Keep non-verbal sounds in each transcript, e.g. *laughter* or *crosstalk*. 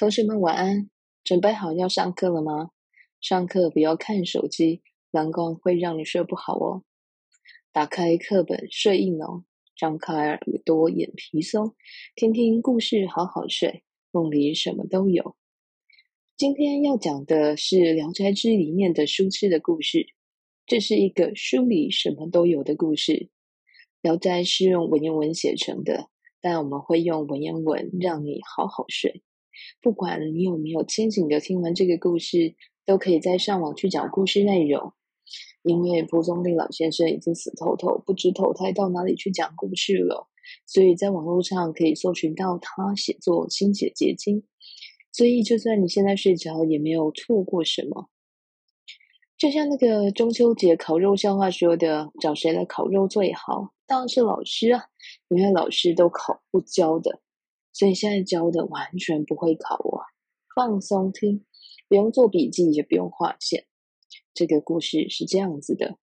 同学们晚安，准备好要上课了吗？上课不要看手机，蓝光会让你睡不好哦。打开课本睡意浓，张开耳朵眼皮松，听听故事好好睡，梦里什么都有。今天要讲的是《聊斋志》里面的书痴的故事，这是一个书里什么都有的故事。《聊斋》是用文言文写成的，但我们会用文言文让你好好睡。不管你有没有清醒的听完这个故事，都可以再上网去找故事内容。因为蒲松龄老先生已经死透透，不知投胎到哪里去讲故事了，所以在网络上可以搜寻到他写作心血结晶。所以就算你现在睡着，也没有错过什么。就像那个中秋节烤肉笑话说的：“找谁来烤肉最好？当然是老师啊，因为老师都烤不焦的。”所以现在教的完全不会考啊，放松听，不用做笔记，也不用画线。这个故事是这样子的：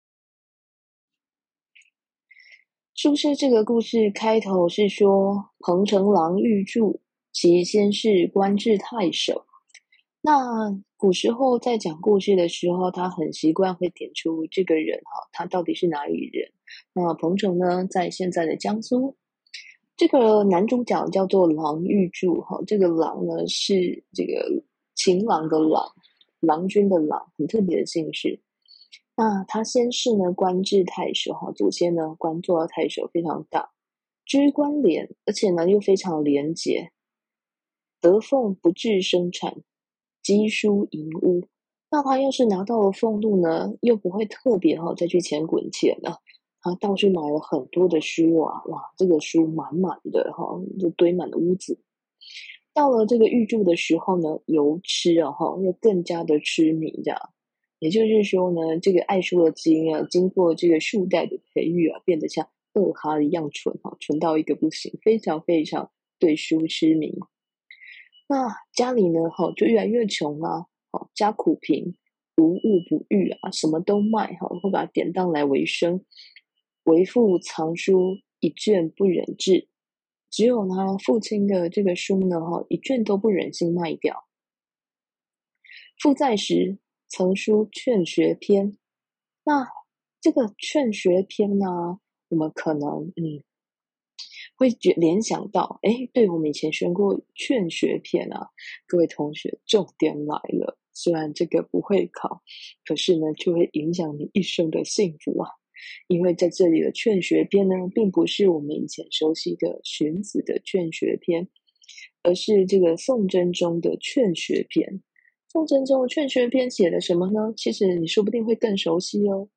是不是这个故事开头是说，彭城郎玉柱，其先是官至太守。那古时候在讲故事的时候，他很习惯会点出这个人哈，他到底是哪里人？那彭城呢，在现在的江苏。这个男主角叫做郎玉柱，哈，这个郎呢是这个情郎的郎，郎君的郎，很特别的姓氏。那他先是呢官至太守，哈，祖先呢官做到太守非常大，居官廉，而且呢又非常廉洁，得俸不置生产，积书盈屋。那他要是拿到了俸禄呢，又不会特别哈再去钱滚钱了。他倒是买了很多的书啊，哇，这个书满满的哈，就堆满了屋子。到了这个御注的时候呢，油痴啊哈，又更加的痴迷这样。也就是说呢，这个爱书的基因啊，经过这个数代的培育啊，变得像二哈一样蠢哈，蠢到一个不行，非常非常对书痴迷。那家里呢，哈，就越来越穷啊，好，家苦贫，无物不遇啊，什么都卖哈，会把它典当来为生。为父藏书一卷不忍置，只有他父亲的这个书呢，哈，一卷都不忍心卖掉。父在时，曾书《劝学篇》。那这个《劝学篇》呢，我们可能嗯会觉联想到，哎，对，我们以前学过《劝学篇》啊，各位同学，重点来了。虽然这个不会考，可是呢，就会影响你一生的幸福啊。因为在这里的《劝学篇》呢，并不是我们以前熟悉的荀子的《劝学篇》，而是这个宋真宗的《劝学篇》。宋真宗的《劝学篇》写的什么呢？其实你说不定会更熟悉哦。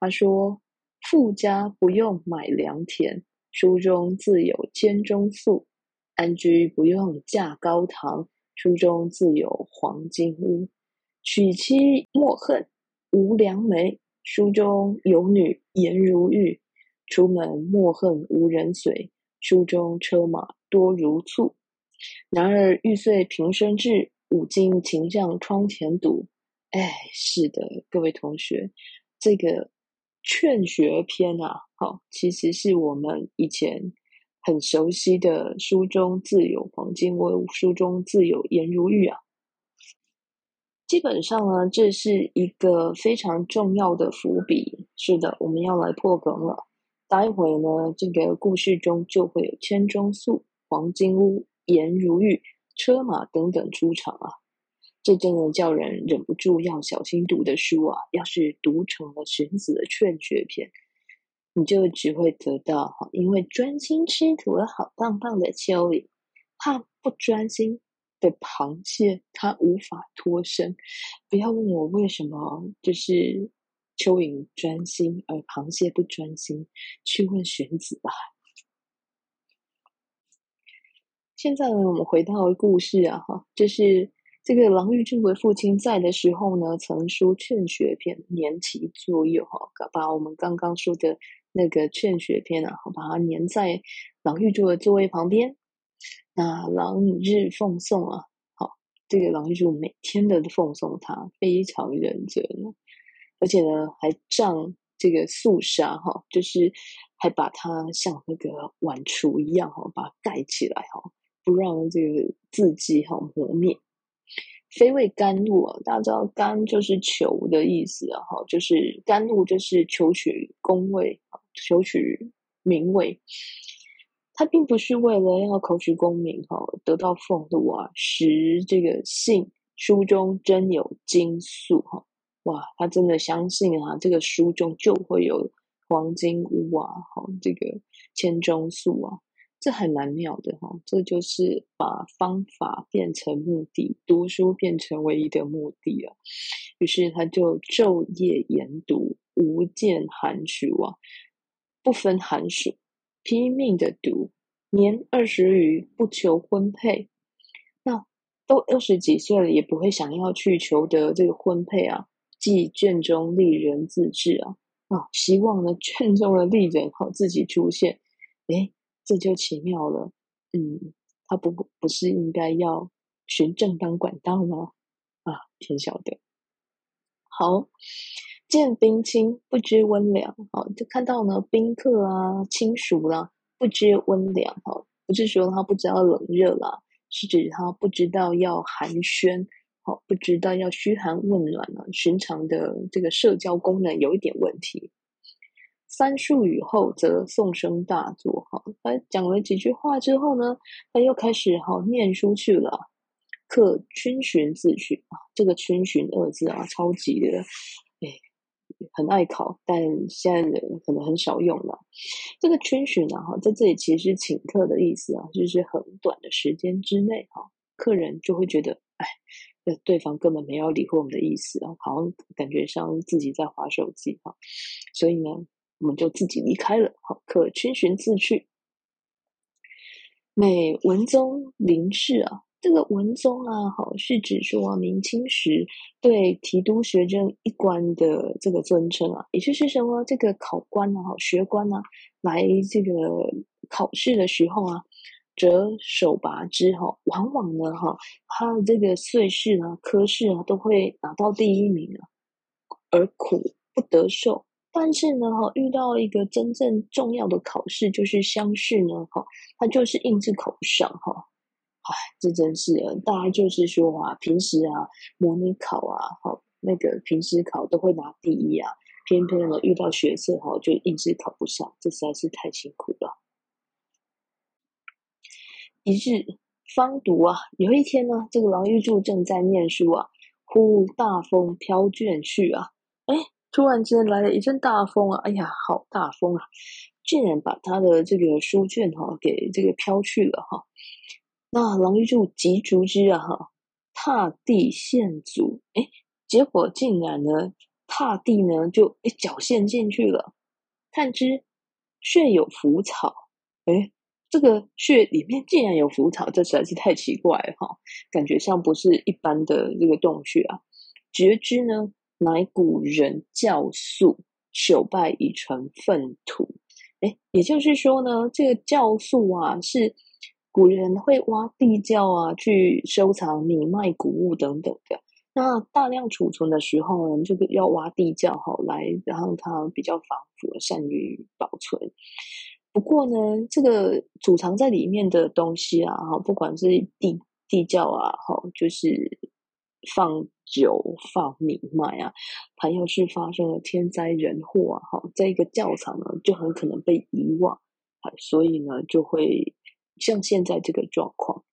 他说：“富家不用买良田，书中自有千钟粟；安居不用架高堂，书中自有黄金屋。娶妻莫恨无良媒。”书中有女颜如玉，出门莫恨无人随。书中车马多如簇。男儿欲遂平生志，五经勤向窗前读。哎，是的，各位同学，这个《劝学篇》啊，好，其实是我们以前很熟悉的“书中自有黄金屋，书中自有颜如玉”啊。基本上呢，这是一个非常重要的伏笔。是的，我们要来破梗了。待会呢，这个故事中就会有千钟粟、黄金屋、颜如玉、车马等等出场啊。这真的叫人忍不住要小心读的书啊。要是读成了荀子的《劝学篇》，你就只会得到哈，因为专心吃土的好棒棒的蚯蚓，怕不专心。的螃蟹，它无法脱身。不要问我为什么，就是蚯蚓专心，而螃蟹不专心，去问荀子吧。现在呢，我们回到故事啊，哈，就是这个郎玉柱的父亲在的时候呢，曾说《劝学篇》，粘其座右，哈，把我们刚刚说的那个《劝学篇》啊，把它粘在郎玉柱的座位旁边。那郎日奉送啊，好，这个郎御注每天都奉送他，非常认真，而且呢还仗这个肃杀哈，就是还把它像那个碗橱一样哈，把它盖起来哈，不让这个字迹哈磨灭。非为甘露啊，大家知道甘就是求的意思啊，哈，就是甘露就是求取功位，求取名位。他并不是为了要口取功名哈，得到俸禄啊，实这个信书中真有金粟哈，哇，他真的相信啊，这个书中就会有黄金屋啊，哈，这个千钟粟啊。这还蛮妙的哈，这就是把方法变成目的，读书变成唯一的目的啊。于是他就昼夜研读，无间寒暑啊，不分寒暑，拼命的读，年二十余，不求婚配。那都二十几岁了，也不会想要去求得这个婚配啊。冀卷中丽人自治啊，啊，希望呢卷中的丽人好自己出现，诶这就奇妙了，嗯，他不不是应该要循正当管道吗？啊，天晓得。好，见宾亲不知温凉，好，就看到呢宾客啊亲属啦，不知温凉，哈，不是说他不知道冷热啦，是指他不知道要寒暄，好，不知道要嘘寒问暖了，寻常的这个社交功能有一点问题。三数语后，则诵声大作。哈，他讲了几句话之后呢，他又开始哈念书去了。客逡巡自去啊，这个“逡巡”二字啊，超级的，很爱考，但现在可能很少用了。这个“逡巡”呢，哈，在这里其实是请客的意思啊，就是很短的时间之内，哈，客人就会觉得，哎，那对方根本没有理会我们的意思啊，好像感觉像自己在划手机哈，所以呢。我们就自己离开了。好，客逡巡自去。每文宗林氏啊，这个文宗啊，好是指说明清时对提督学政一官的这个尊称啊，也就是什么这个考官啊，学官啊，来这个考试的时候啊，则首拔之哈，往往呢哈，他的这个岁试啊、科试啊，都会拿到第一名啊，而苦不得受。但是呢，哈，遇到一个真正重要的考试，就是乡试呢，哈，他就是硬是考不上，哈，哎，这真是，大家就是说啊，平时啊，模拟考啊，好，那个平时考都会拿第一啊，偏偏呢遇到学测，哈，就硬是考不上，这实在是太辛苦了。一日方读啊，有一天呢，这个郎玉柱正在念书啊，忽大风飘卷去啊，哎。突然间来了一阵大风啊！哎呀，好大风啊！竟然把他的这个书卷哈给这个飘去了哈。那郎玉柱急逐之啊哈，踏地陷足，哎，结果竟然呢踏地呢就一脚陷进去了。探之，穴有腐草，哎，这个穴里面竟然有腐草，这实在是太奇怪了哈！感觉像不是一般的这个洞穴啊。觉之呢。乃古人窖粟，朽败已成粪土。诶，也就是说呢，这个酵素啊，是古人会挖地窖啊，去收藏米麦谷物等等的。那大量储存的时候呢，就要挖地窖好来，然后它比较防腐，善于保存。不过呢，这个储藏在里面的东西啊，哈，不管是地地窖啊，哈，就是放。酒放米麦啊，还要是发生了天灾人祸啊，哈，这个窖藏呢就很可能被遗忘，所以呢就会像现在这个状况。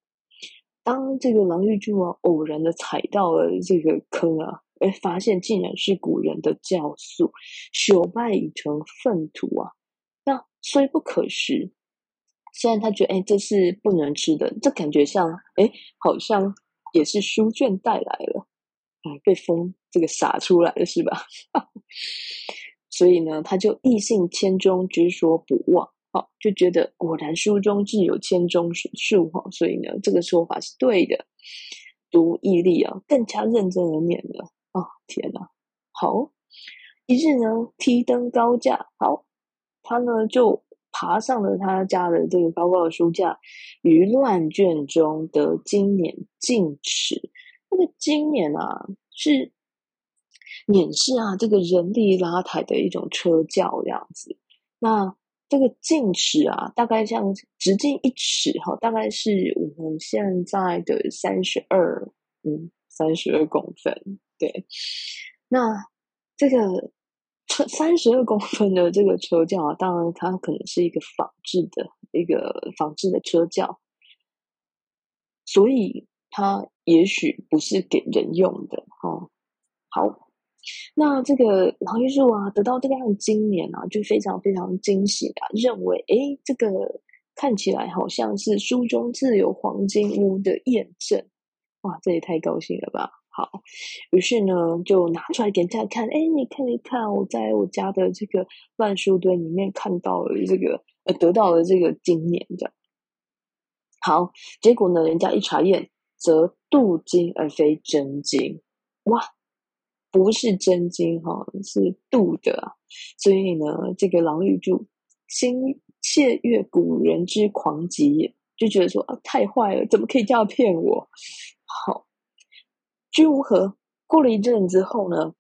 当这个郎玉柱啊偶然的踩到了这个坑啊，哎，发现竟然是古人的酵素，朽败已成粪土啊，那虽不可食，虽然他觉得哎这是不能吃的，这感觉像哎好像也是书卷带来了。哎，被风这个洒出来了是吧？*laughs* 所以呢，他就忆信千钟之说不忘，好，就觉得果然书中自有千钟粟，所以呢，这个说法是对的。读毅力啊，更加认真的念了、哦！天哪，好，一日呢，梯登高架，好，他呢就爬上了他家的这个高高的书架，于乱卷中得经年进尺。这个经年啊，是碾是啊，这个人力拉抬的一种车轿这样子。那这个进尺啊，大概像直径一尺哈，大概是我们现在的三十二嗯，三十二公分。对，那这个车三十二公分的这个车轿啊，当然它可能是一个仿制的一个仿制的车轿，所以它也许不是给人用的哦。好，那这个老玉柱啊，得到这个样经年啊，就非常非常惊喜啊，认为诶，这个看起来好像是书中自有黄金屋的验证，哇，这也太高兴了吧！好，于是呢，就拿出来给大家看，哎，你看一看，我在我家的这个乱书堆里面看到了这个，呃，得到了这个经年的。好，结果呢，人家一查验，则镀金而非真金，哇，不是真金哈、哦，是镀的。所以呢，这个郎玉柱心窃阅古人之狂疾，就觉得说啊，太坏了，怎么可以这样骗我？好。居无何？过了一阵之后呢，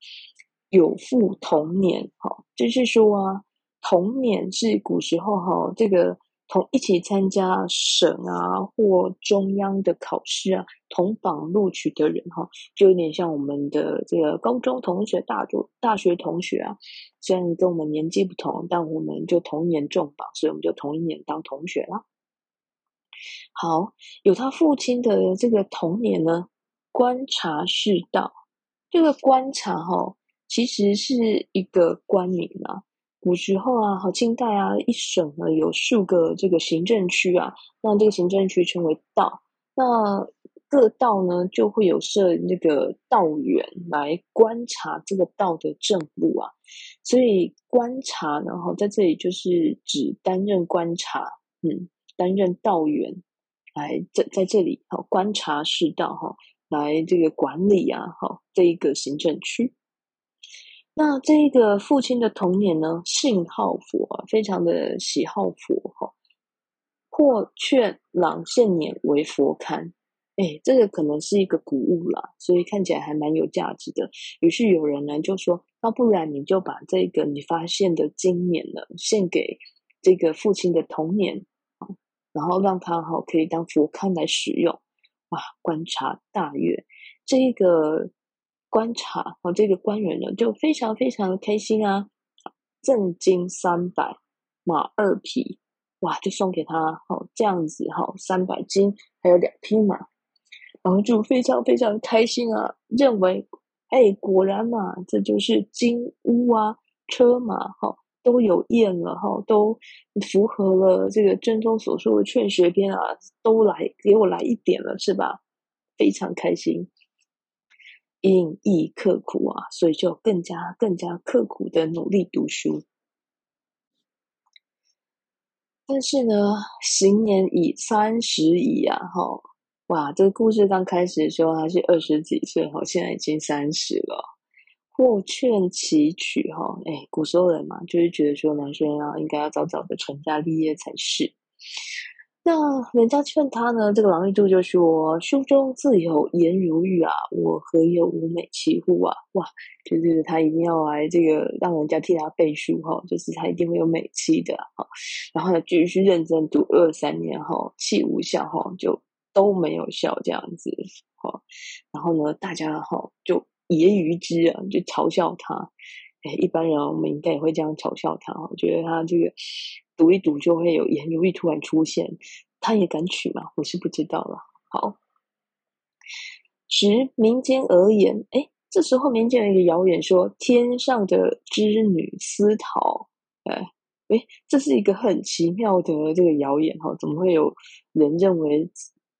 有复同年，哈，就是说啊，同年是古时候哈，这个同一起参加省啊或中央的考试啊，同榜录取的人哈，就有点像我们的这个高中同学、大学大学同学啊，虽然跟我们年纪不同，但我们就同年中榜，所以我们就同一年当同学啦。好，有他父亲的这个同年呢。观察世道，这个观察哈、其实是一个官名啊。古时候啊，好清代啊，一省呢有数个这个行政区啊，那这个行政区称为道。那各道呢就会有设那个道员来观察这个道的政务啊。所以观察呢，哈，在这里就是指担任观察，嗯，担任道员来在在这里哈，观察世道哈。来这个管理啊，哈，这一个行政区。那这一个父亲的童年呢，信好佛，非常的喜好佛哈。或劝郎献年为佛龛，哎，这个可能是一个古物啦，所以看起来还蛮有价值的。于是有人呢就说，那不然你就把这个你发现的经年呢，献给这个父亲的童年，然后让他哈可以当佛龛来使用。哇！观察大悦，这一个观察哦，这个官员呢就非常非常的开心啊，赠金三百，马二匹，哇，就送给他哦，这样子哈，三百金还有两匹马，然后就非常非常开心啊，认为哎，果然嘛，这就是金屋啊，车马哈。都有验了哈，都符合了这个真宗所说的劝学篇啊，都来给我来一点了，是吧？非常开心，因亦刻苦啊，所以就更加更加刻苦的努力读书。但是呢，行年已三十矣啊，哈，哇，这个故事刚开始的时候还是二十几岁哈，现在已经三十了。或劝其娶哈，哎，古时候人嘛，就是觉得说男生啊，应该要早早的成家立业才是。那人家劝他呢，这个郎玉柱就说：“书中自有颜如玉啊，我何有无美妻乎啊？”哇，就是他一定要来这个让人家替他背书哈，就是他一定会有美妻的哈。然后呢，继续认真读二三年后，气无效哈，就都没有效这样子哈。然后呢，大家哈就。揶揄之啊，就嘲笑他。一般人我们应该也会这样嘲笑他。我觉得他这个读一读就会有颜如玉突然出现，他也敢娶吗？我是不知道了。好，时民间而言，哎，这时候民间有一个谣言说，天上的织女私逃。哎，哎，这是一个很奇妙的这个谣言哈，怎么会有人认为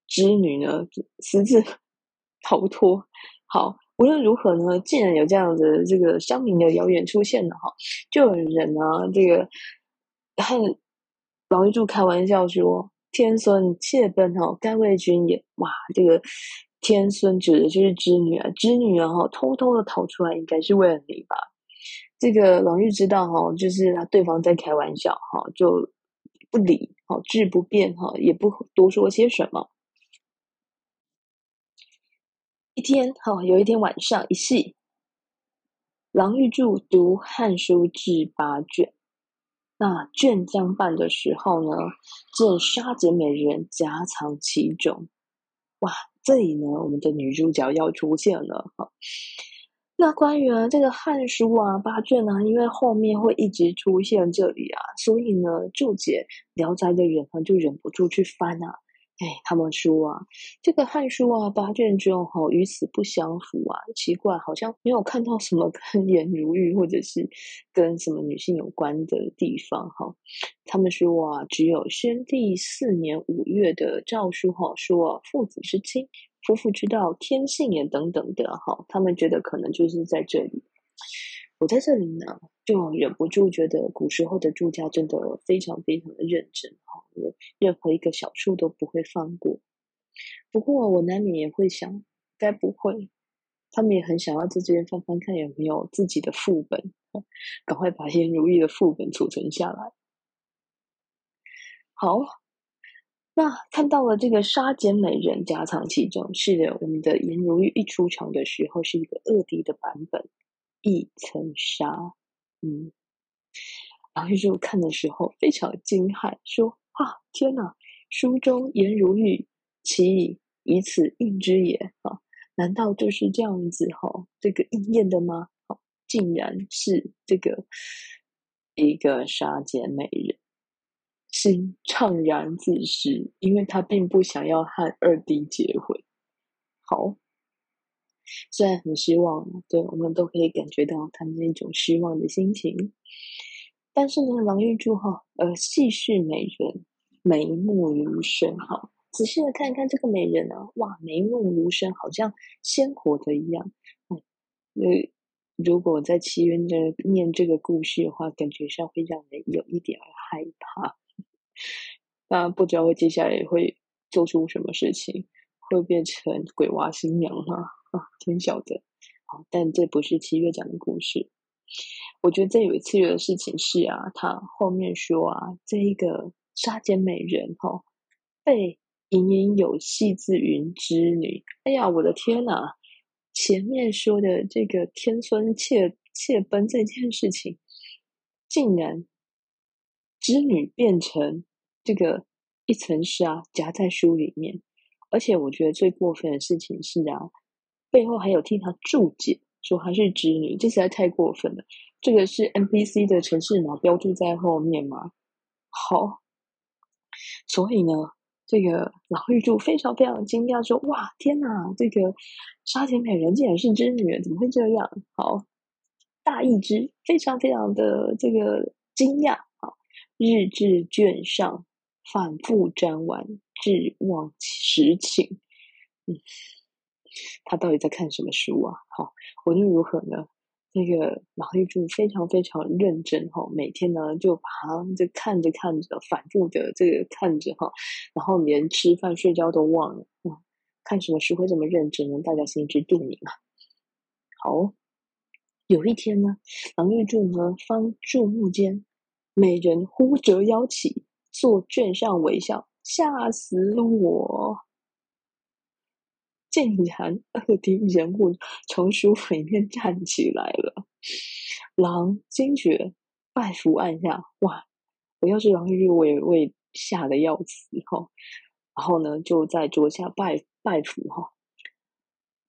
织女呢私自 *laughs* 逃脱？好。无论如何呢，既然有这样的这个乡民的谣言出现了哈，就有人呢这个和郎玉柱开玩笑说：“天孙窃奔哈，甘为君也。”哇，这个天孙指的就是织女啊，织女啊哈，偷偷的逃出来，应该是为了你吧？这个郎玉知道哈，就是他对方在开玩笑哈，就不理，哈，志不变哈，也不多说些什么。一天，哈，有一天晚上一夕，郎玉柱读《汉书》至八卷，那卷将半的时候呢，见沙姐美人夹藏其中，哇，这里呢，我们的女主角要出现了哈。那关于这个《汉书》啊八卷啊，因为后面会一直出现这里啊，所以呢，注解《聊斋》的人呢就忍不住去翻啊。哎，他们说啊，这个《汉书》啊八卷中哈与此不相符啊，奇怪，好像没有看到什么 *laughs* 跟颜如玉或者是跟什么女性有关的地方哈。他们说啊，只有宣帝四年五月的诏书哈说啊，父子之亲。夫妇之道，天性也等等的哈，他们觉得可能就是在这里。我在这里呢，就忍不住觉得古时候的住家真的非常非常的认真任何一个小处都不会放过。不过我难免也会想，该不会他们也很想要在这边翻翻看有没有自己的副本，赶快把颜如玉的副本储存下来。好。那看到了这个沙碱美人夹藏其中，是的，我们的颜如玉一出场的时候是一个二 D 的版本，一层纱，嗯，然后就看的时候非常惊骇，说：“啊，天哪！书中颜如玉，其以以此应之也啊？难道就是这样子哈？这个应验的吗？啊，竟然是这个一个杀姐美人。”心怅然自失，因为他并不想要和二弟结婚。好，虽然很失望，对，我们都可以感觉到他们那种失望的心情。但是呢，王玉珠哈，呃，细视美人，眉目如生。哈，仔细的看一看这个美人啊，哇，眉目如生，好像鲜活的一样。嗯，呃，如果在祈愿着念这个故事的话，感觉上会让人有一点害怕。那不知道会接下来会做出什么事情，会变成鬼娃新娘吗？*laughs* 啊，天晓得。好，但这不是七月讲的故事。我觉得最有趣的事情是啊，他后面说啊，这一个沙碱美人哈、哦，被隐隐有戏之云织女。哎呀，我的天哪！前面说的这个天孙窃窃奔这件事情，竟然。织女变成这个一层纱夹在书里面，而且我觉得最过分的事情是啊，背后还有替他注解说她是织女，这实在太过分了。这个是 NPC 的城市码标注在后面吗？好，所以呢，这个老玉柱非常非常惊讶，说：“哇，天哪，这个沙田美人竟然是织女，怎么会这样？”好，大意之非常非常的这个惊讶。日志卷上，反复沾玩，至忘实情。嗯，他到底在看什么书啊？好，无论如何呢，那个郎玉柱非常非常认真哈，每天呢就把它就看着看着，反复的这个看着哈，然后连吃饭睡觉都忘了。看什么书会这么认真呢？大家心知肚明啊。好，有一天呢，郎玉柱呢方注目间。美人忽折腰起，坐卷上微笑，吓死我！竟然二 D 人物从书里面站起来了。狼惊觉，拜伏按下。哇！我要是狼玉玉，我也会吓得要死哈。然后呢，就在桌下拜拜伏哈。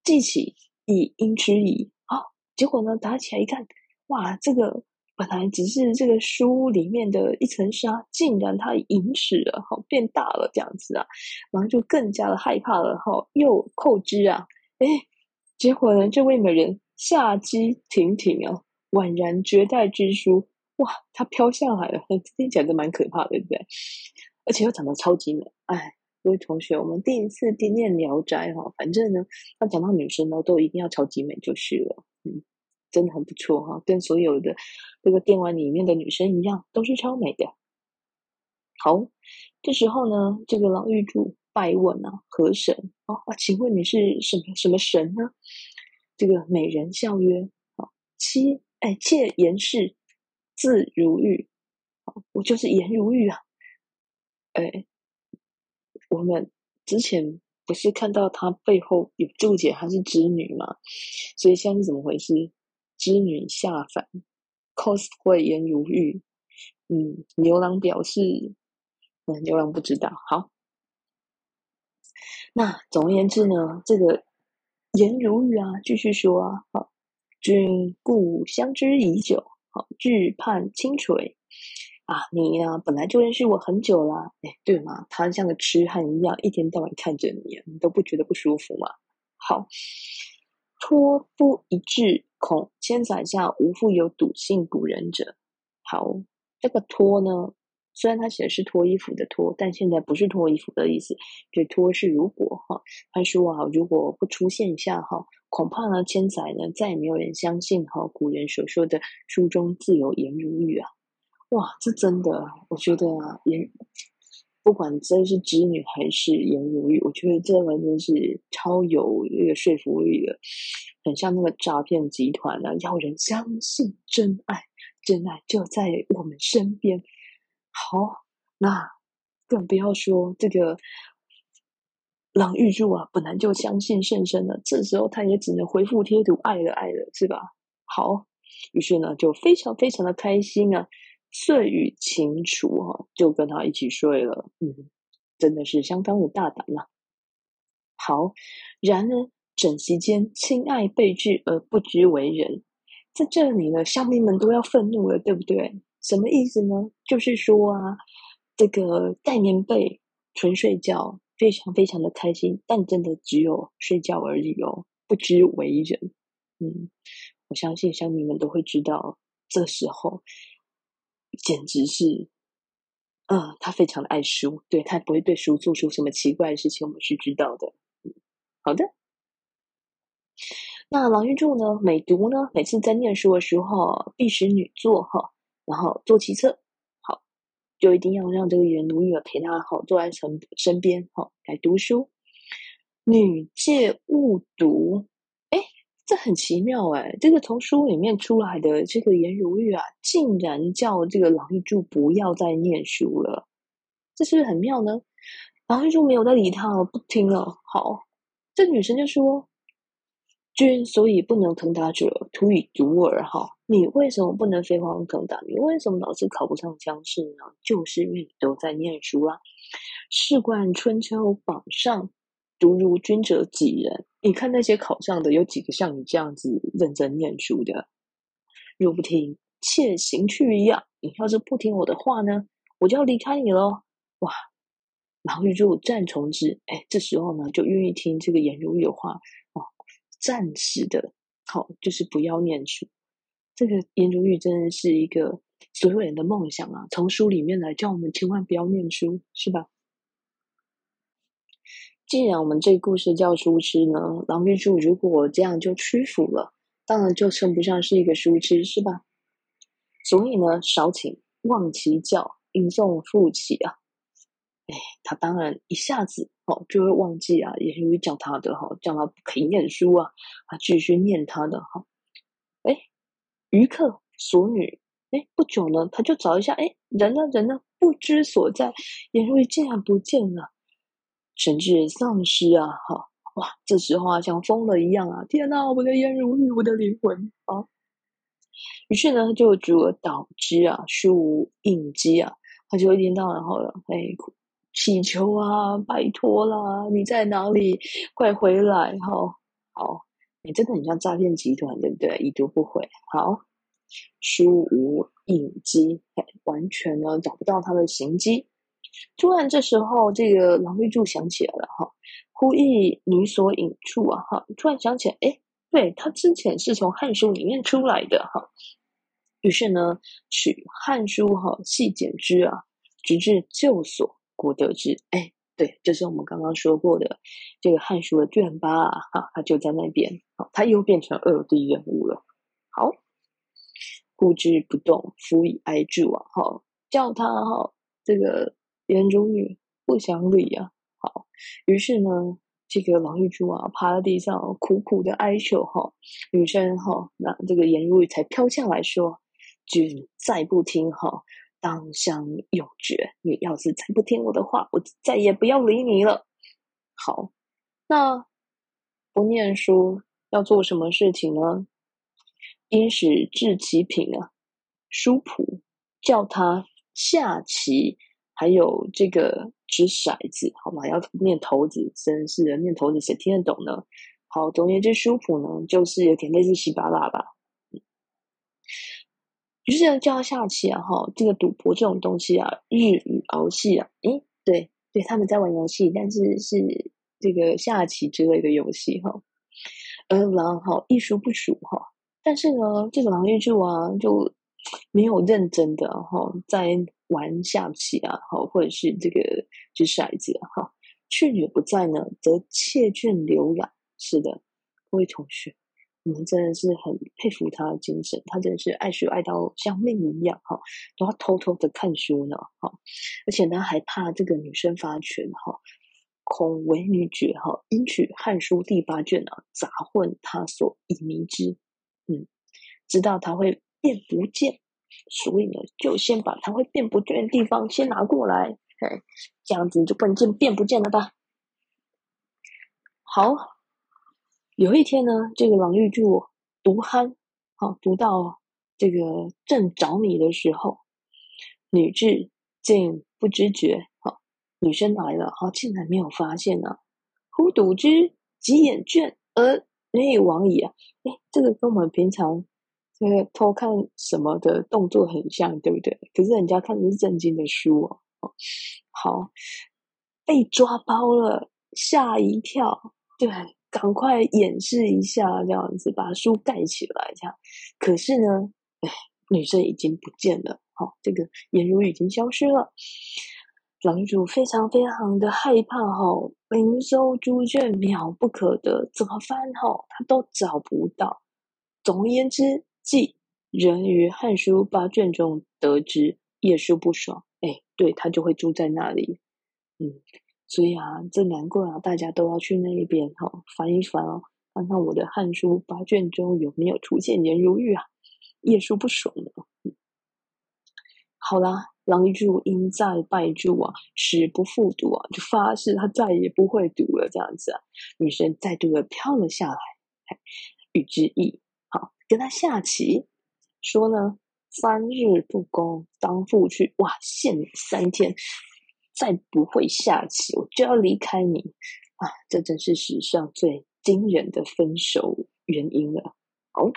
记起以应之矣。啊，结果呢，打起来一看，哇，这个。本来只是这个书里面的一层纱，竟然它隐史了，好变大了这样子啊，然后就更加的害怕了，哈，又扣之啊，哎，结果呢，这位美人下机亭亭啊，宛然绝代之书，哇，它飘下来了，听起来都蛮可怕的，对不对？而且又长得超级美，哎，各位同学，我们第一次念《聊斋》哈，反正呢，要讲到女生呢，都一定要超级美就是了，真的很不错哈，跟所有的这个电玩里面的女生一样，都是超美的。好，这时候呢，这个老玉柱拜问啊，河神啊？请问你是什么什么神呢？这个美人笑曰：啊，妾哎，妾颜氏，字如玉。我就是颜如玉啊。哎，我们之前不是看到她背后有注解，她是织女嘛？所以现在是怎么回事？织女下凡，cosplay 颜如玉。嗯，牛郎表示，嗯，牛郎不知道。好，那总而言之呢，这个颜如玉啊，继续说啊，好，君故相知已久，好，惧盼轻垂。啊，你呀、本来就认识我很久啦，哎，对嘛？他像个痴汉一样，一天到晚看着你，你都不觉得不舒服吗？好，托不一致，恐千载下无复有笃信古人者。好，这个脱呢，虽然他写的是脱衣服的脱，但现在不是脱衣服的意思，这脱是如果哈。他说啊，如果不出现下哈，恐怕呢千载呢再也没有人相信哈古人所说的书中自有颜如玉啊。哇，这真的，我觉得啊，不管真是织女还是颜如玉，我觉得这完全是超有那个说服力的，很像那个诈骗集团啊，要人相信真爱，真爱就在我们身边。好，那更不要说这个郎玉柱啊，本来就相信甚深了，这时候他也只能回复贴图，爱了爱了，是吧？好，于是呢，就非常非常的开心啊。遂与情除哈，就跟他一起睡了。嗯，真的是相当的大胆呐。好，然而枕席间亲爱备至而不知为人，在这里呢，乡民们都要愤怒了，对不对？什么意思呢？就是说啊，这个盖棉被纯睡觉，非常非常的开心，但真的只有睡觉而已哦，不知为人。嗯，我相信乡民们都会知道，这时候。简直是，嗯，他非常的爱书，对，他不会对书做出什么奇怪的事情，我们是知道的。好的。那郎玉柱呢，每读呢，每次在念书的时候，必使女坐哈，然后坐其侧，好，就一定要让这个颜如玉陪他好坐在身身边，好来读书。女戒勿读。这很奇妙哎，这个从书里面出来的这个颜如玉啊，竟然叫这个郎玉柱不要再念书了，这是不是很妙呢？郎玉柱没有再理他，不听了。好，这女生就说：“君所以不能腾达者，徒以独耳。哈，你为什么不能飞黄腾达？你为什么老是考不上乡试呢？就是因为你都在念书啊。试观春秋榜上，读如君者几人？”你看那些考上的，有几个像你这样子认真念书的？若不听，妾行去一样。你要是不听我的话呢，我就要离开你喽。哇！郎玉柱暂从之，哎，这时候呢，就愿意听这个颜如玉的话哦。暂时的，好，就是不要念书。这个颜如玉真的是一个所有人的梦想啊！从书里面来叫我们千万不要念书，是吧？既然我们这故事叫书痴呢，郎玉柱如果这样就屈服了，当然就称不上是一个书痴，是吧？所以呢，少请忘其教，应颂复起啊。哎，他当然一下子哦就会忘记啊，颜如玉叫他的哈，叫他不可以念书啊，啊，继续念他的哈。哎，余客索女，哎，不久呢，他就找一下，哎，人呢，人呢，不知所在，颜如玉竟然不见了。神志丧失啊！哈哇，这时候啊，像疯了一样啊！天哪，我的颜如玉，我的灵魂啊！于是呢，就主而导之啊，书无应机啊，他就一天到晚哈，哎，祈求啊，拜托啦，你在哪里？快回来！哈，好，你真的很像诈骗集团，对不对？已读不回。好，书无应机，哎，完全呢找不到他的行迹。突然，这时候这个郎玉柱想起来了哈，忽忆女所引处啊哈，突然想起来，哎，对，他之前是从《汉书》里面出来的哈，于是呢，取《汉书》哈细检之啊，直至旧所，果得之。哎，对，就是我们刚刚说过的这个《汉书》的卷八啊，哈，他就在那边，好，他又变成二 D 人物了。好，固之不动，夫以哀助啊，好，叫他哈这个。颜如玉不想理啊，好，于是呢，这个郎玉珠啊，趴在地上苦苦的哀求哈，女生哈，那这个颜如玉才飘下来说：“君再不听哈，当相永绝。你要是再不听我的话，我再也不要理你了。”好，那不念书要做什么事情呢？因使置其品啊，书谱，叫他下棋。还有这个掷骰子，好吗？要念骰子，真是的，念骰子谁听得懂呢？好，总而言之，书谱呢，就是有点类似西巴拉吧。于是叫他下棋啊，哈，这个赌博这种东西啊，日语鳌戏啊，诶，对对，他们在玩游戏，但是是这个下棋之类的游戏哈。而狼哈一输不输哈，但是呢，这个狼玉柱啊，就没有认真的哈在玩下棋啊，哈，或者是这个掷骰子哈。去女不在呢，则妾眷留养。是的，各位同学。我们真的是很佩服他的精神，他真的是爱书爱到像命一样哈，都要偷偷的看书呢哈，而且呢还怕这个女生发觉哈，恐为女绝哈，因取《汉书》第八卷啊杂混他所以迷之，嗯，知道他会变不见，所以呢就先把他会变不见的地方先拿过来，哎，这样子就不能见变不见了吧？好。有一天呢，这个郎玉柱读酣，好读到这个正着迷的时候，女至竟不知觉，好女生来了，好竟然没有发现呢、啊。忽睹之，即掩卷而内往矣啊！诶，这个跟我们平常这个偷看什么的动作很像，对不对？可是人家看的是正经的书哦。好，被抓包了，吓一跳，对。赶快掩饰一下，这样子把书盖起来，这样。可是呢，哎，女生已经不见了，好、哦，这个颜如已经消失了。郎主非常非常的害怕，哈、哦，灵搜诸卷，渺不可得，怎么翻，哈、哦，他都找不到。总而言之，既人于《汉书》八卷中得知，夜宿不爽，哎，对他就会住在那里，嗯。所以啊，这难怪啊，大家都要去那一边哈、哦，翻一翻哦，看看我的《汉书》八卷中有没有出现颜如玉啊，夜宿不爽的。嗯、好啦，郎玉柱因再败驻啊，誓不复读啊，就发誓他再也不会读了。这样子啊，女生再度的飘了下来，与之议，好，跟他下棋，说呢，三日不攻，当复去。哇，限你三天。再不会下棋，我就要离开你啊！这真是史上最惊人的分手原因了。哦，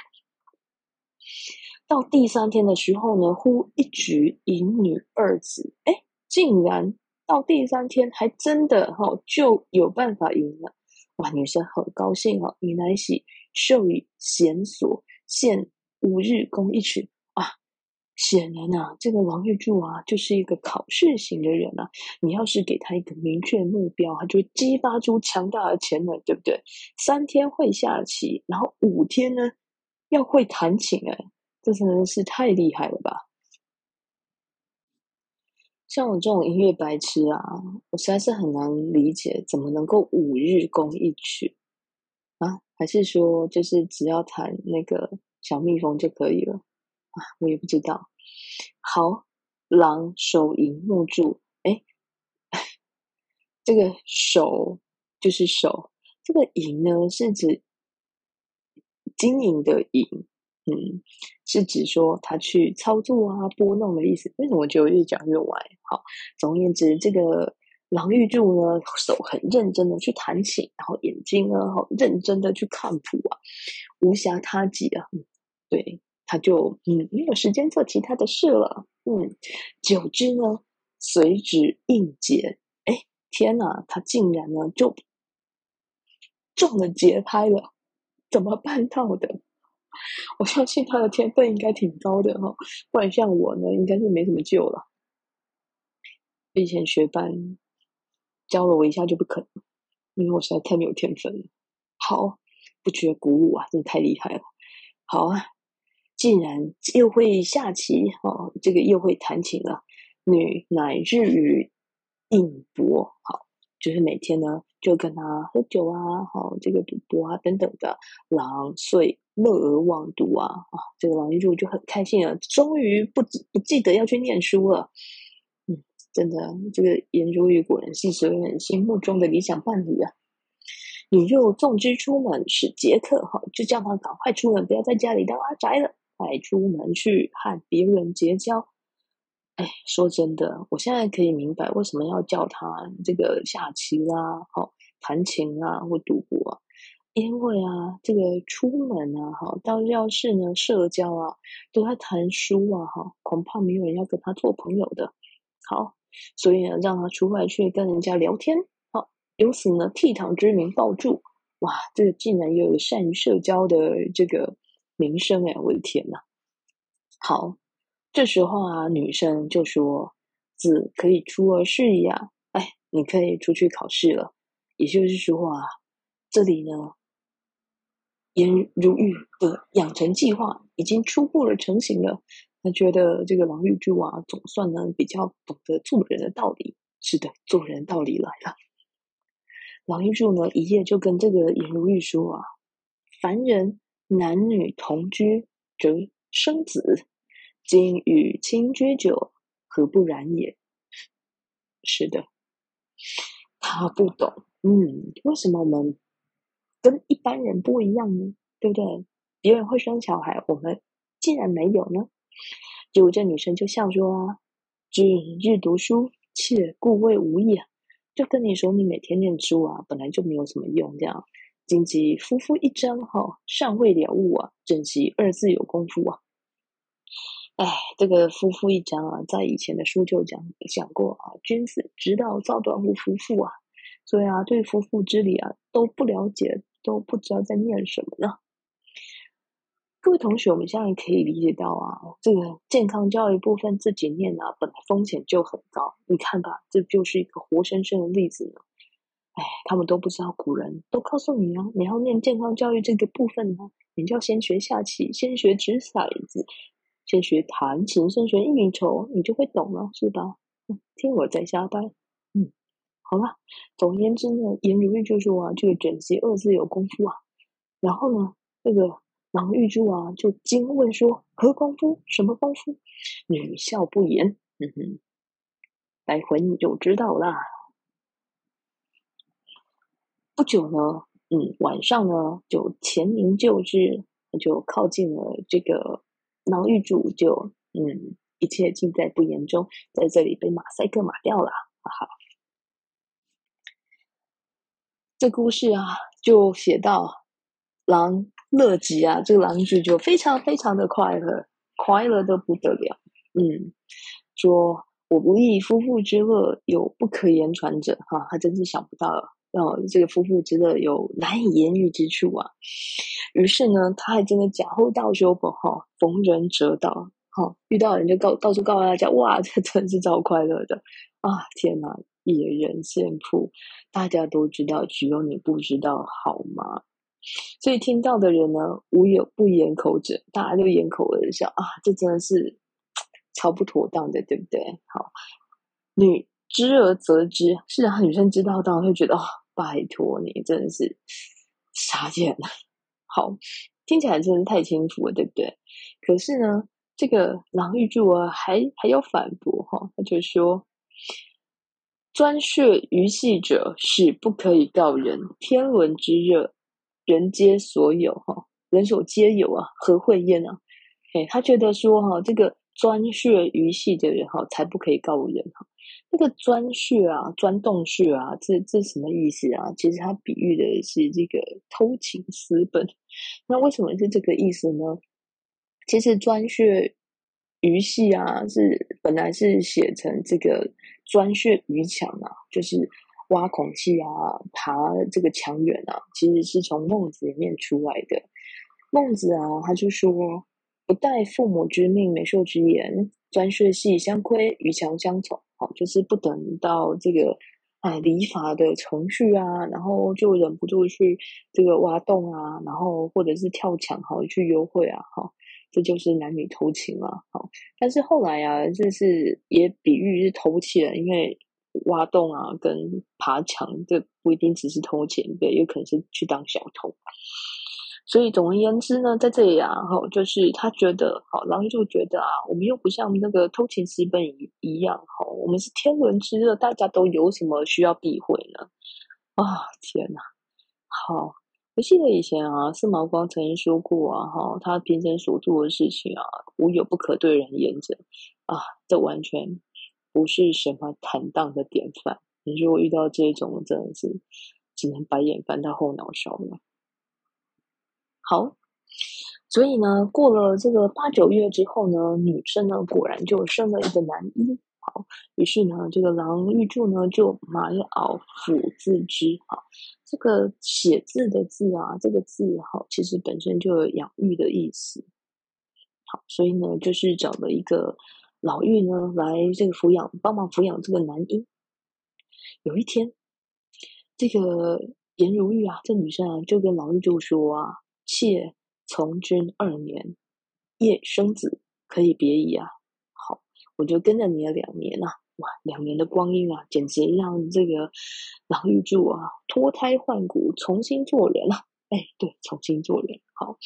到第三天的时候呢，忽一举赢女二子，哎，竟然到第三天还真的哈、就有办法赢了。哇，女生很高兴、哦，以乃喜授予弦索，限五日攻一曲啊。显然啊，这个王玉柱啊，就是一个考试型的人啊。你要是给他一个明确目标，他就会激发出强大的潜能，对不对？三天会下棋，然后五天呢要会弹琴，哎，这真的是太厉害了吧！像我这种音乐白痴啊，我实在是很难理解，怎么能够五日攻一曲？还是说，就是只要弹那个小蜜蜂就可以了？啊，我也不知道。好，狼手银木柱，哎，*laughs* 这个手就是手，这个银呢是指经营的营，嗯，是指说他去操作啊、拨弄的意思。为什么我觉得越讲越歪？好，总而言之，这个郎玉柱呢，手很认真的去弹琴，然后眼睛呢，好认真的去看谱啊，无暇他己啊，对。他就嗯没有时间做其他的事了，嗯，久之呢，随之应节，哎，天哪，他竟然呢就中了节拍了，怎么办到的？*laughs* 我相信他的天分应该挺高的哈、哦，不然像我呢，应该是没什么救了。以前学班教了我一下就不可能，因为我实在太没有天分了。好，不觉鼓舞啊，真的太厉害了。好啊。竟然又会下棋哦，这个又会弹琴了。女乃日与应博，好，就是每天呢就跟他喝酒啊，好，这个赌博啊等等的。郎遂乐而忘读啊，啊，这个郎玉柱就很开心了，终于不不记得要去念书了。真的，这个颜如玉果然是所有人心目中的理想伴侣啊。女又纵之出门，使杰克，哈，就叫他赶快出门，不要在家里当阿宅了。快出门去和别人结交，哎，说真的，我现在可以明白为什么要叫他这个下棋啦、好弹琴啊或赌博啊。因为啊，这个出门啊，哈，到教室呢，社交啊，都在谈书啊，哈，恐怕没有人要跟他做朋友的。好，所以呢，让他出外去跟人家聊天，好，由此呢，倜傥之名抱住，哇，这个竟然又有善于社交的这个名声哎，我的天呐！好，这时候啊，女生就说：“子可以出而事矣啊，哎，你可以出去考试了。”也就是说啊，这里呢。颜如玉的养成计划已经初步的成型了。他觉得这个郎玉柱啊，总算呢比较懂得做人的道理。是的，做人道理来了。郎玉柱呢，一夜就跟这个颜如玉说啊：“凡人男女同居，则生子；今与卿居久，何不然也？”是的，他不懂。嗯，为什么我们？跟一般人不一样呢，对不对？别人会生小孩，我们竟然没有呢？结果这女生就笑说啊：“君日读书，妾故未无益。”就跟你说，你每天念书啊，本来就没有什么用。这样，今既夫妇一张哈，尚未了悟啊，正系二字有功夫啊。哎，这个夫妇一张啊，在以前的书就讲讲过啊，君子之道造短乎夫妇啊。所以啊，对夫妇之礼啊都不了解。都不知道在念什么呢？各位同学，我们现在可以理解到啊，这个健康教育部分自己念啊，本来风险就很高。你看吧，这就是一个活生生的例子呢。哎，他们都不知道，古人都告诉你啊，你要念健康教育这个部分呢，你就要先学下棋，先学掷骰子，先学弹琴，先学应酬，你就会懂了，是吧？听我在瞎掰。嗯好了，总而言之呢，颜如玉就说啊，这个整齐二字有功夫啊。然后呢，那个郎玉柱啊，就惊问说：“何功夫？什么功夫？”女笑不言。嗯哼，待会你就知道了。不久呢，嗯，晚上呢，就前明就至，就靠近了这个郎玉柱，就嗯，一切尽在不言中，在这里被马赛克马掉了，哈哈。这故事啊，就写到郎乐极啊，这个郎君就非常非常的快乐，快乐的不得了。嗯，说我不异夫妇之乐有不可言传者，哈，他真是想不到，哦，这个夫妇之乐有难以言喻之处啊。于是呢，他还真的假后道修本哈，逢人则道，哈，遇到人就告到处告诉大家，哇，这真是超快乐的啊！天哪！野人献曝，大家都知道，只有你不知道，好吗？所以听到的人呢，无有不掩口者，大家就掩口而笑啊！这真的是超不妥当的，对不对？好，女知而则知，是啊，女生知道当然会觉得哦，拜托你，真的是傻眼了。好，听起来真的太轻浮了，对不对？可是呢，这个郎玉柱啊，还还要反驳哈、他就说。专谥鱼戏者，是不可以告人。天伦之乐，人皆所有，哈，人所皆有啊，何会焉啊？哎，他觉得说，哈，这个专穴鱼戏的人，哈，才不可以告人，哈。那个专穴啊，钻洞穴啊，这这什么意思啊？其实他比喻的是这个偷情私奔。那为什么是这个意思呢？其实专穴鱼戏啊，是本来是写成这个。钻穴鱼墙啊，就是挖孔器啊，爬这个墙垣啊，其实是从孟子里面出来的。孟子啊，他就说：“不待父母之命，媒妁之言，钻穴隙相窥，鱼墙相从。”好，就是不等到这个啊礼法的程序啊，然后就忍不住去这个挖洞啊，然后或者是跳墙，好去幽会啊，好。这就是男女偷情了，好，但是后来啊，这是也比喻是偷窃，因为挖洞啊跟爬墙，这不一定只是偷钱，对，有可能是去当小偷。所以总而言之呢，在这里啊，哈，就是他觉得，好，然后就觉得啊，我们又不像那个偷情私奔一一样，哈，我们是天伦之乐，大家都有什么需要避讳呢？啊，天哪，好。我记得以前啊，司马光曾经说过啊，哈，他平生所做的事情啊，无有不可对人言者啊，这完全不是什么坦荡的典范。你如果遇到这种，真的是只能白眼翻到后脑勺了。好，所以呢，过了这个八九月之后呢，女生呢果然就生了一个男婴。好，于是呢，这个郎玉柱呢就埋袄抚字之。好，这个写字的字啊，这个字哈，其实本身就有养育的意思。好，所以呢，就是找了一个老嫗呢来这个抚养，帮忙抚养这个男婴。有一天，这个颜如玉啊，这女生啊，就跟老玉柱说啊：“妾从军二年，夜生子，可以别矣啊。”好我就跟着你了两年啊，哇，两年的光阴啊，简直让这个郎玉柱啊脱胎换骨，重新做人啊！哎，对，重新做人。好，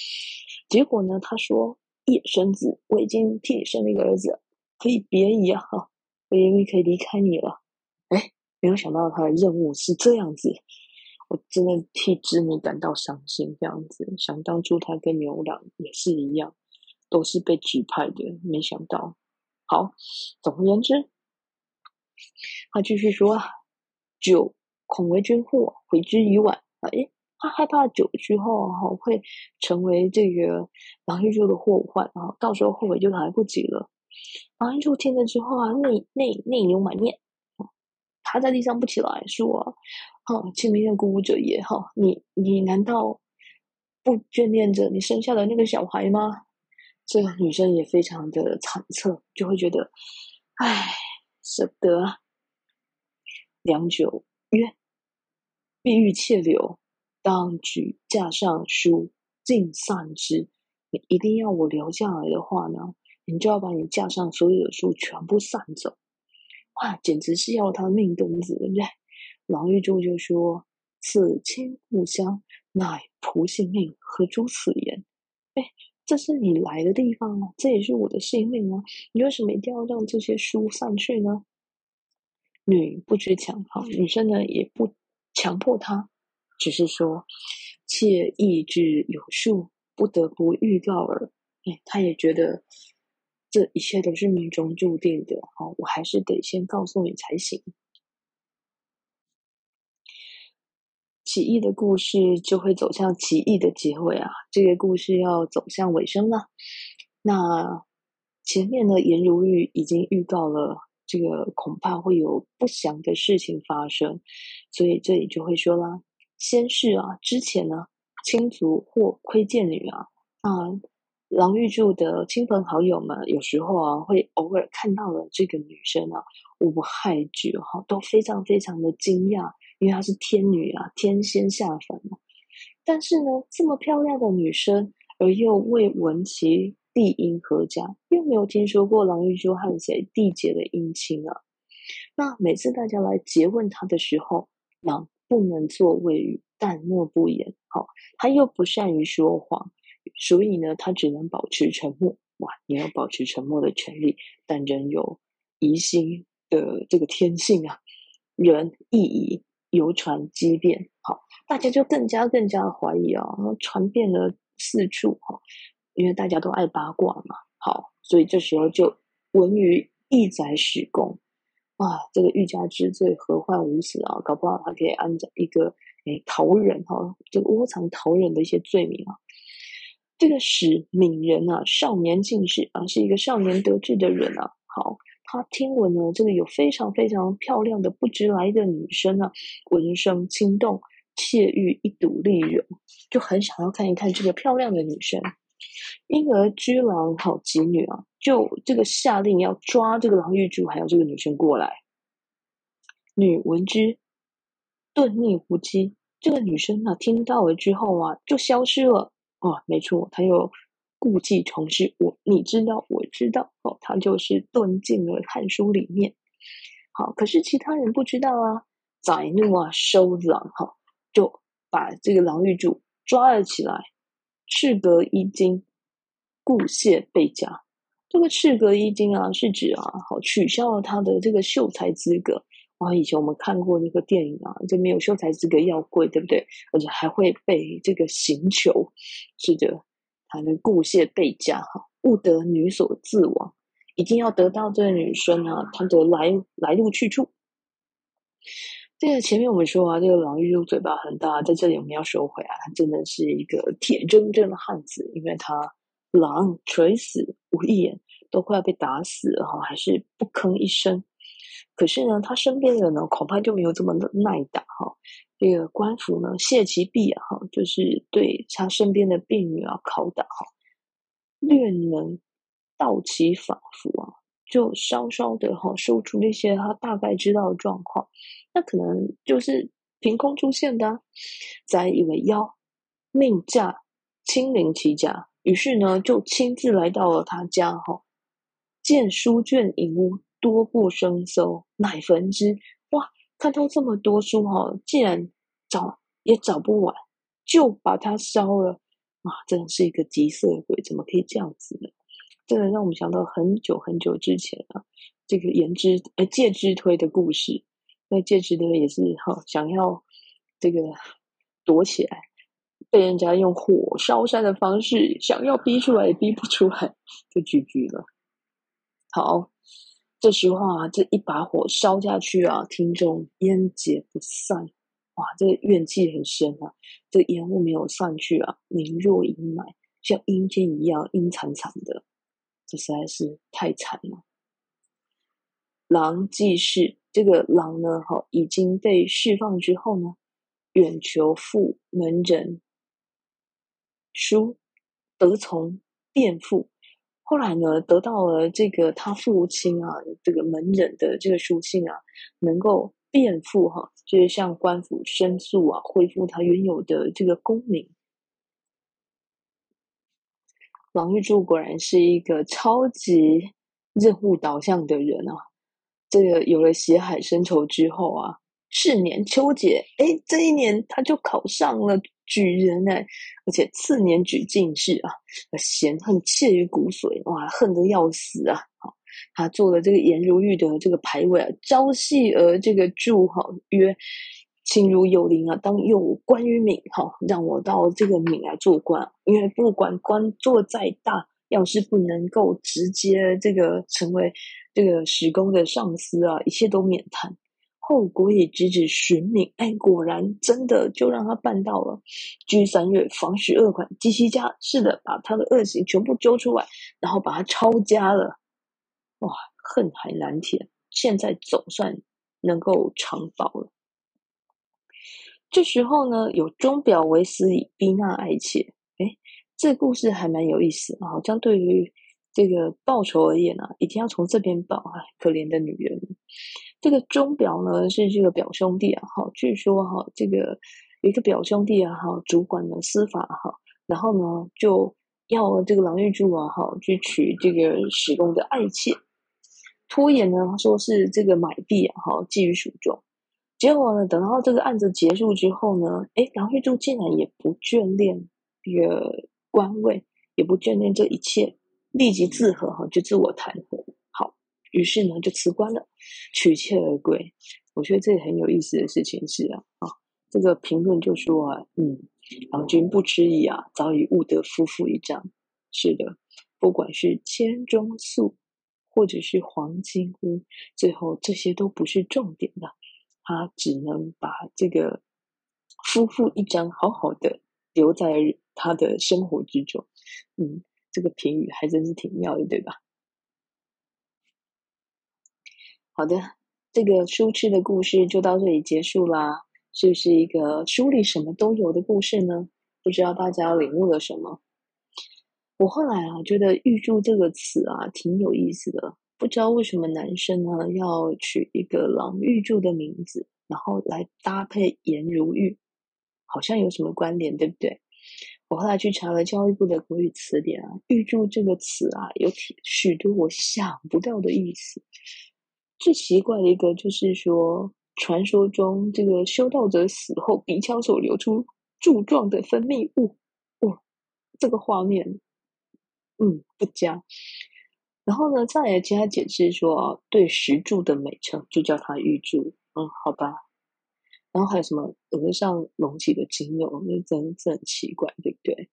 结果呢，他说夜生子，我已经替你生了一个儿子，可以别矣啊！哈，我以为可以离开你了。哎，没有想到他的任务是这样子，我真的替织女感到伤心。这样子，想当初他跟牛郎也是一样，都是被指派的，没想到。好，总而言之，他继续说：“酒恐为君祸，悔之已晚。”哎，他害怕酒之后会成为这个郎玉柱的祸患啊，到时候后悔就来不及了。郎玉柱听了之后啊，内内内流满面，趴在地上不起来，说：“哈，亲民的姑姑者也哈，你你难道不眷恋着你生下的那个小孩吗？”这个女生也非常的惨恻，就会觉得，唉，舍不得。良久曰：“必欲妾留，当举架上书尽散之。你一定要我留下来的话呢，你就要把你架上所有的书全部散走。”哇，简直是要他命根子，对不对？郎玉柱就说：“此亲故乡，乃仆性命，何出此言？”哎。这是你来的地方啊，这也是我的性命啊！你为什么一定要让这些书散去呢？女不知强，好，女生呢也不强迫他，只是说，妾意志有数，不得不预告耳。哎，他也觉得这一切都是命中注定的，好，我还是得先告诉你才行。奇异的故事就会走向奇异的结尾啊！这个故事要走向尾声了。那前面呢，颜如玉已经预告了，这个恐怕会有不祥的事情发生，所以这里就会说啦：先是啊，之前呢，亲族或窥见女啊，啊，郎玉柱的亲朋好友们有时候啊，会偶尔看到了这个女生啊，无害觉哈，都非常非常的惊讶。因为她是天女啊，天仙下凡嘛。但是呢，这么漂亮的女生，而又未闻其地姻何家，又没有听说过郎玉柱和谁缔结的姻亲啊。那每次大家来诘问她的时候，郎不能作谓语，淡漠不言。好，他又不善于说谎，所以呢，他只能保持沉默。哇，你有保持沉默的权利，但人有疑心的这个天性啊，人易疑。游传机变，好，大家就更加更加怀疑啊，传遍了四处哈，因为大家都爱八卦嘛，好，所以这时候就闻于一宰史公啊，这个欲加之罪，何患无辞啊？搞不好他可以按照一个诶逃人哈，这个窝藏逃人的一些罪名啊。这个史敏人啊，少年进士啊，是一个少年得志的人啊，好。他听闻呢，这个有非常非常漂亮的不知来的女生啊，闻声心动，窃欲一睹丽容，就很想要看一看这个漂亮的女生。因而居郎好及女啊，就这个下令要抓这个郎玉柱还有这个女生过来。女闻之，顿匿无迹。这个女生啊，听到了之后啊，就消失了。哦，没错，他又。故技重施，我你知道，我知道哦，他就是遁进了汉书里面。好，可是其他人不知道啊。载怒啊，收狼哈，就把这个郎玉柱抓了起来，斥革衣襟，故谢被甲。这个斥革衣襟啊，是指啊，好取消了他的这个秀才资格。哇，以前我们看过那个电影啊，就没有秀才资格要贵，对不对？而且还会被这个刑求，是的，还能故谢备嫁哈，勿得女所自亡，一定要得到这个女生啊，她的来来路去处。这个前面我们说啊，这个郎玉柱嘴巴很大，在这里我们要收回啊，他真的是一个铁铮铮的汉子，因为他狼垂死无一言，都快要被打死了哈，还是不吭一声。可是呢，他身边的人呢，恐怕就没有这么耐打哈。这个官府呢，谢其臂啊，哈，就是对他身边的婢女啊拷打哈，略能道其法服啊，就稍稍的哈说出那些他大概知道的状况。那可能就是凭空出现的，宰以为妖，命驾亲临其家，于是呢，就亲自来到了他家哈，见书卷引屋。多不胜收，乃焚之。哇，看到这么多书哈，既然找也找不完，就把它烧了。啊，真的是一个急色鬼，怎么可以这样子呢？这个让我们想到很久很久之前啊，这个颜之呃介之推的故事。那介之推也是哈，想要这个躲起来，被人家用火烧山的方式想要逼出来，也逼不出来，就 GG 了。好。这时候啊，这一把火烧下去啊，听众烟结不散，哇，这个怨气很深啊。这烟雾没有散去啊，凝若阴霾，像阴间一样阴惨惨的，这实在是太惨了。狼既释，这个狼呢，哈，已经被释放之后呢，远求父门人书，得从便复。后来呢，得到了这个他父亲啊，这个门人的这个书信啊，能够辩复哈，就是向官府申诉啊，恢复他原有的这个功名。郎玉柱果然是一个超级任务导向的人啊！这个有了血海深仇之后啊，是年秋节，哎，这一年他就考上了。举人哎，而且次年举进士啊，嫌恨切于骨髓，哇，恨得要死啊！好，他做了这个颜如玉的这个牌位啊，朝夕而这个祝好曰：“亲如有灵啊，当诱官于敏哈，让我到这个敏来做官。因为不管官做再大，要是不能够直接这个成为这个史公的上司啊，一切都免谈。”后果也直指寻闵，哎，果然真的就让他办到了。居三月，防十二款及其家，是的，把他的恶行全部揪出来，然后把他抄家了。哇，恨海难填，现在总算能够偿报了。这时候呢，有钟表为私矣，逼纳爱妾。哎，这故事还蛮有意思，好像对于这个报仇而言啊，一定要从这边报。哎，可怜的女人。这个钟表呢，是这个表兄弟啊，哈，据说哈，这个一个表兄弟啊，哈，主管的司法哈，然后呢，就要这个郎玉柱啊，哈，去娶这个史公的爱妾，拖延呢，他说是这个买币啊，哈，寄于蜀中，结果呢，等到这个案子结束之后呢，哎，郎玉柱竟然也不眷恋这个官位，也不眷恋这一切，立即自和哈，就自我弹劾。好于是呢，就辞官了，娶妾而归。我觉得这很有意思的事情是啊，啊，这个评论就说啊，嗯，郎君不知矣啊，早已悟得夫妇一张。是的，不管是千钟粟，或者是黄金屋，最后这些都不是重点的，他只能把这个夫妇一张好好的留在他的生活之中。嗯，这个评语还真是挺妙的，对吧？好的，这个书痴的故事就到这里结束啦。是不是一个书里什么都有的故事呢？不知道大家领悟了什么？我后来啊，觉得“玉柱”这个词啊，挺有意思的。不知道为什么男生呢要取一个“郎玉柱”的名字，然后来搭配“颜如玉”，好像有什么关联，对不对？我后来去查了教育部的国语词典啊，“玉柱”这个词啊，有许多我想不到的意思。最奇怪的一个就是说，传说中这个修道者死后鼻腔所流出柱状的分泌物，哦，这个画面，嗯，不佳。然后呢，再来其他解释说，对石柱的美称就叫它玉柱，嗯，好吧。然后还有什么额上隆起的筋肉，那真的很奇怪，对不对？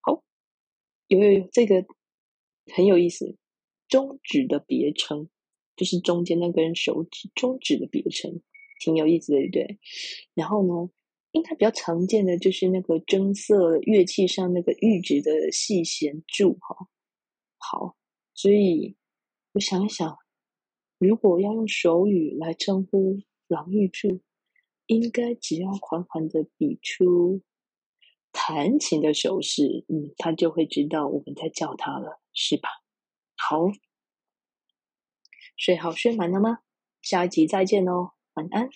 好，有有有，这个很有意思。中指的别称，就是中间那根手指，中指的别称，挺有意思的，对不对？然后呢，应该比较常见的就是那个征色乐器上那个玉指的细弦柱，哈。好，所以我想一想，如果要用手语来称呼郎玉柱，应该只要缓缓的比出弹琴的手势，嗯，他就会知道我们在叫他了，是吧？好，睡好睡满了吗？下一集再见哦，晚安。